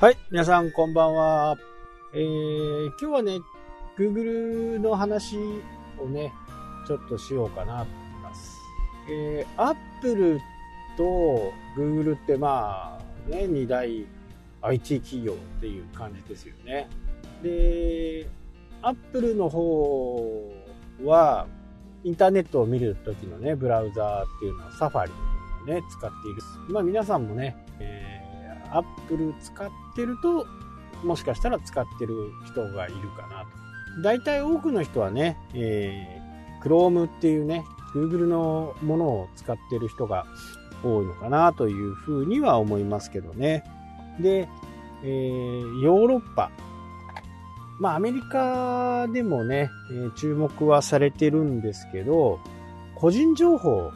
はい、皆さんこんばんは。えー、今日はね、Google の話をね、ちょっとしようかなと思います。えー、Apple と Google ってまあ、ね、二大 IT 企業っていう感じですよね。で、Apple の方は、インターネットを見るときのね、ブラウザーっていうのは Safari をね、使っている。まあ皆さんもね、えーアップル使ってると、もしかしたら使ってる人がいるかなと。大体多くの人はね、えー、Chrome っていうね、Google のものを使ってる人が多いのかなというふうには思いますけどね。で、えー、ヨーロッパ。まあアメリカでもね、え、注目はされてるんですけど、個人情報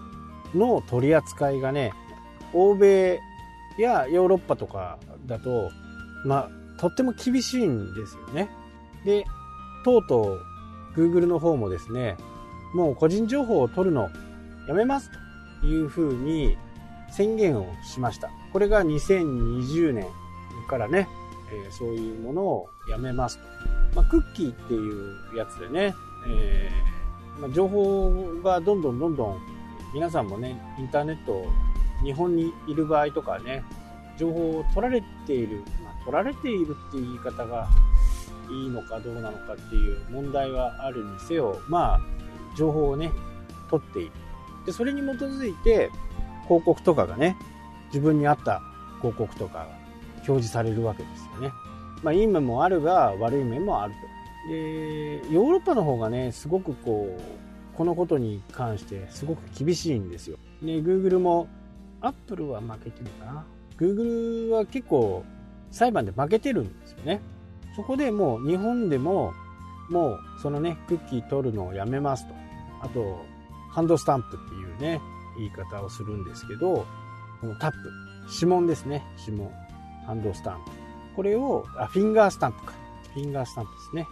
の取り扱いがね、欧米やヨーロッパとかだと、まあ、とっても厳しいんですよね。で、とうとう Google の方もですね、もう個人情報を取るのやめますというふうに宣言をしました。これが2020年からね、えー、そういうものをやめますと。まあ、クッキーっていうやつでね、えーまあ、情報がどんどんどんどん皆さんもね、インターネット日本にいる場合とかね、情報を取られている、まあ、取られているっていう言い方がいいのかどうなのかっていう問題はあるにせよ、まあ、情報をね、取っている。で、それに基づいて、広告とかがね、自分に合った広告とかが表示されるわけですよね。まあ、いい面もあるが、悪い面もあると。で、ヨーロッパの方がね、すごくこう、このことに関してすごく厳しいんですよ。ね、Google もアップルは負けてるのかな。Google は結構裁判で負けてるんですよね。そこでもう日本でももうそのね、クッキー取るのをやめますと。あと、ハンドスタンプっていうね、言い方をするんですけど、このタップ、指紋ですね、指紋、ハンドスタンプ。これを、あ、フィンガースタンプか。フィンガースタンプですね。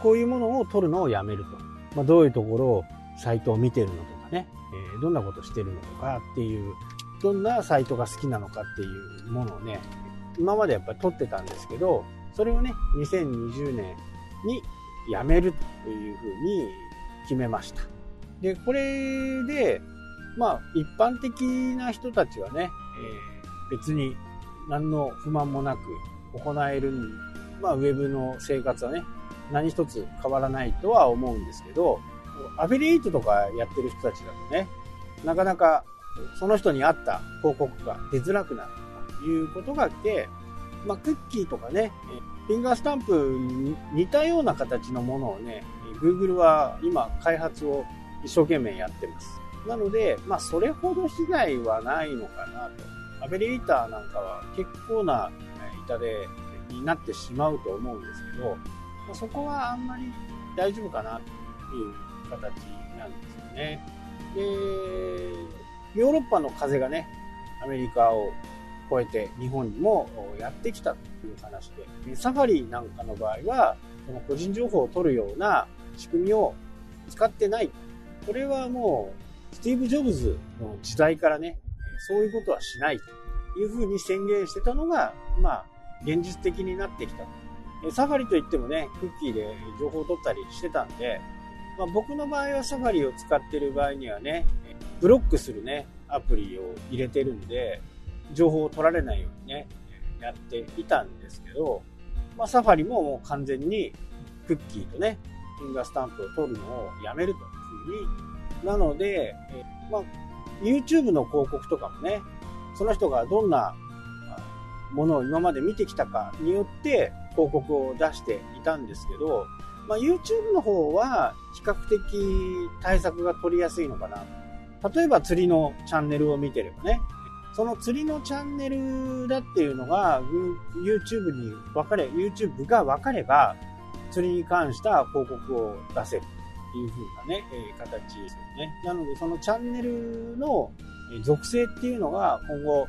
こういうものを取るのをやめると。まあ、どういうところをサイトを見てるのとかね、えー、どんなことしてるのとかっていうどんなサイトが好きなのかっていうものをね、今までやっぱり撮ってたんですけど、それをね、2020年にやめるというふうに決めました。で、これで、まあ、一般的な人たちはね、えー、別に何の不満もなく行える、まあ、ウェブの生活はね、何一つ変わらないとは思うんですけど、アフィリエイトとかやってる人たちだとね、なかなかその人に合った広告が出づらくなるということがあって、まあ、クッキーとかね、フィンガースタンプに似たような形のものをね、Google は今開発を一生懸命やってます。なので、まあ、それほど被害はないのかなと。アベリエイターなんかは結構な痛手になってしまうと思うんですけど、まあ、そこはあんまり大丈夫かなという形なんですよね。で、ヨーロッパの風がね、アメリカを越えて日本にもやってきたという話で、サファリなんかの場合は、その個人情報を取るような仕組みを使ってない。これはもう、スティーブ・ジョブズの時代からね、そういうことはしないというふうに宣言してたのが、まあ、現実的になってきた。サファリといってもね、クッキーで情報を取ったりしてたんで、まあ、僕の場合はサファリを使ってる場合にはね、ブロックするね、アプリを入れてるんで、情報を取られないようにね、やっていたんですけど、まあ、サファリももう完全にクッキーとね、フィンガースタンプを取るのをやめるというふうに。なので、まあ、YouTube の広告とかもね、その人がどんなものを今まで見てきたかによって広告を出していたんですけど、まあ、YouTube の方は比較的対策が取りやすいのかな例えば釣りのチャンネルを見てればね、その釣りのチャンネルだっていうのが YouTube に分かれ、YouTube が分かれば釣りに関した広告を出せるという風なね、え、形ですよね。なのでそのチャンネルの属性っていうのが今後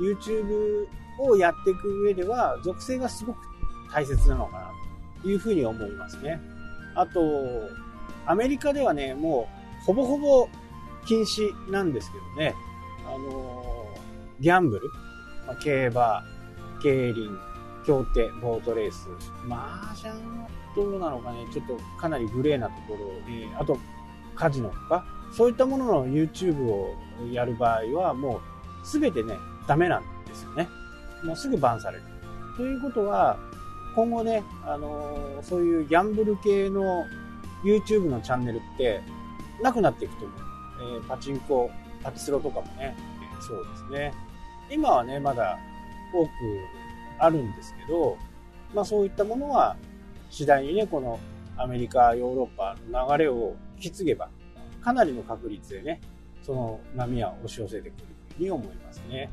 YouTube をやっていく上では属性がすごく大切なのかなというふうに思いますね。あと、アメリカではね、もうほぼほぼ禁止なんですけどね、あのー、ギャンブル、まあ、競馬、競輪、競艇、ボートレース、麻雀はどうなのかね、ちょっとかなりグレーなところ、えー、あとカジノとか、そういったものの YouTube をやる場合はもうすべてね、ダメなんですよね。もうすぐバンされる。ということは、今後ね、あのー、そういうギャンブル系の YouTube のチャンネルってなくなっていくと思う。えー、パチンコ、パチスロとかもね、そうですね。今はね、まだ多くあるんですけど、まあそういったものは次第にね、このアメリカ、ヨーロッパの流れを引き継げば、かなりの確率でね、その波は押し寄せてくるふうに思いますね。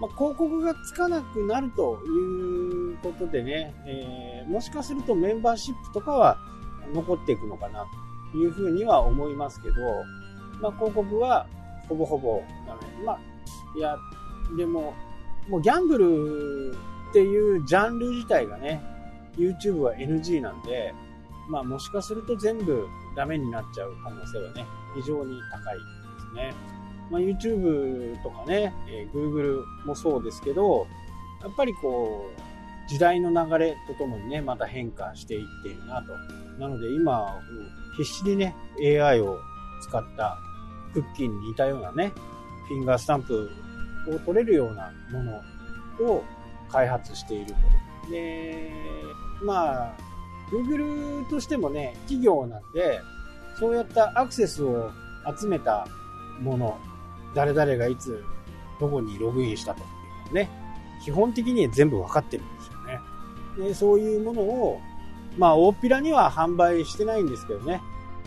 まあ、広告がつかなくなるということでね、えー、もしかするとメンバーシップとかは残っていくのかなというふうには思いますけど、まあ、広告はほぼほぼダメ。まあ、いや、でも、もうギャンブルっていうジャンル自体がね、YouTube は NG なんで、まあもしかすると全部ダメになっちゃう可能性はね、非常に高いですね。まあ、YouTube とかね、えー、Google もそうですけど、やっぱりこう、時代の流れとともにね、また変化していっているなと。なので今、必死にね、AI を使ったクッキーに似たようなね、フィンガースタンプを取れるようなものを開発していると。で、まあ、Google としてもね、企業なんで、そうやったアクセスを集めたもの、誰々がいつ、どこにログインしたというのね、基本的に全部わかってるんですよね。で、そういうものを、まあ、大っぴらには販売してないんですけどね、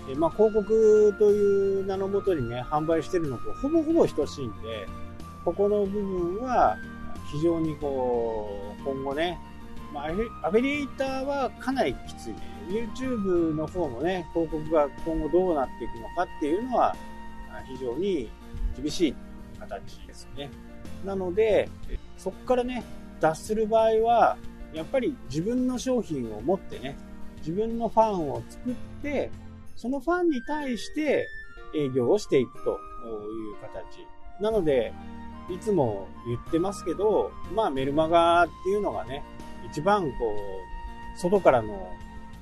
えまあ、広告という名のもとにね、販売してるのとほぼほぼ等しいんで、ここの部分は非常にこう、今後ね、まあ、アフィリエイターはかなりきついね。YouTube の方もね、広告が今後どうなっていくのかっていうのは、非常に厳しい形ですね。なので、そこからね、脱する場合は、やっぱり自分の商品を持ってね、自分のファンを作って、そのファンに対して営業をしていくという形。なので、いつも言ってますけど、まあメルマガっていうのがね、一番こう、外からの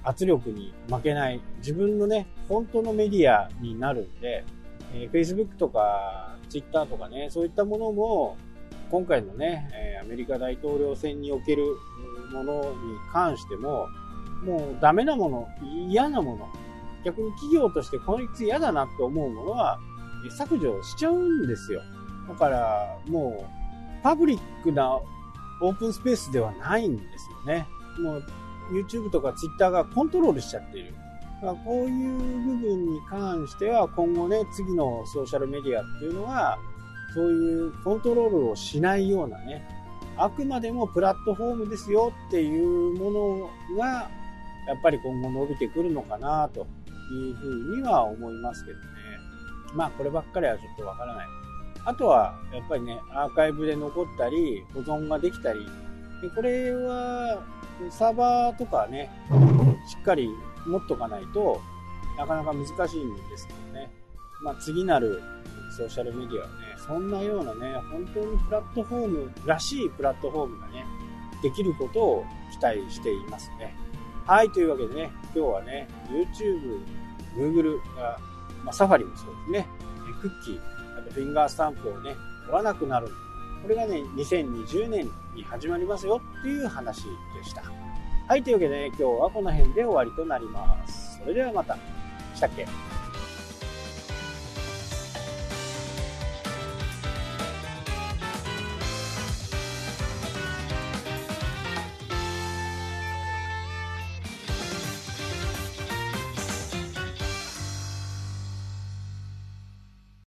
圧力に負けない、自分のね、本当のメディアになるんで、えー、Facebook とか Twitter とかね、そういったものも、今回のね、え、アメリカ大統領選におけるものに関しても、もうダメなもの、嫌なもの、逆に企業としてこいつ嫌だなって思うものは、削除しちゃうんですよ。だから、もう、パブリックなオープンスペースではないんですよね。もう YouTube とか Twitter がコントロールしちゃってる。だからこういう部分に関しては今後ね、次のソーシャルメディアっていうのは、そういうコントロールをしないようなね、あくまでもプラットフォームですよっていうものが、やっぱり今後伸びてくるのかなというふうには思いますけどね。まあこればっかりはちょっとわからない。あとは、やっぱりね、アーカイブで残ったり、保存ができたり、でこれは、サーバーとかね、しっかり持っとかないとなかなか難しいんですけどね。まあ、次なるソーシャルメディアはね、そんなようなね、本当にプラットフォームらしいプラットフォームがね、できることを期待していますね。はい、というわけでね、今日はね、YouTube、Google が、まあ、サファリもそうですね、クッキー、あとフィンガースタンプをね、取らなくなる。これがね、2020年に始まりますよっていう話でした。はい、というわけでね、今日はこの辺で終わりとなります。それではまた。したっけ？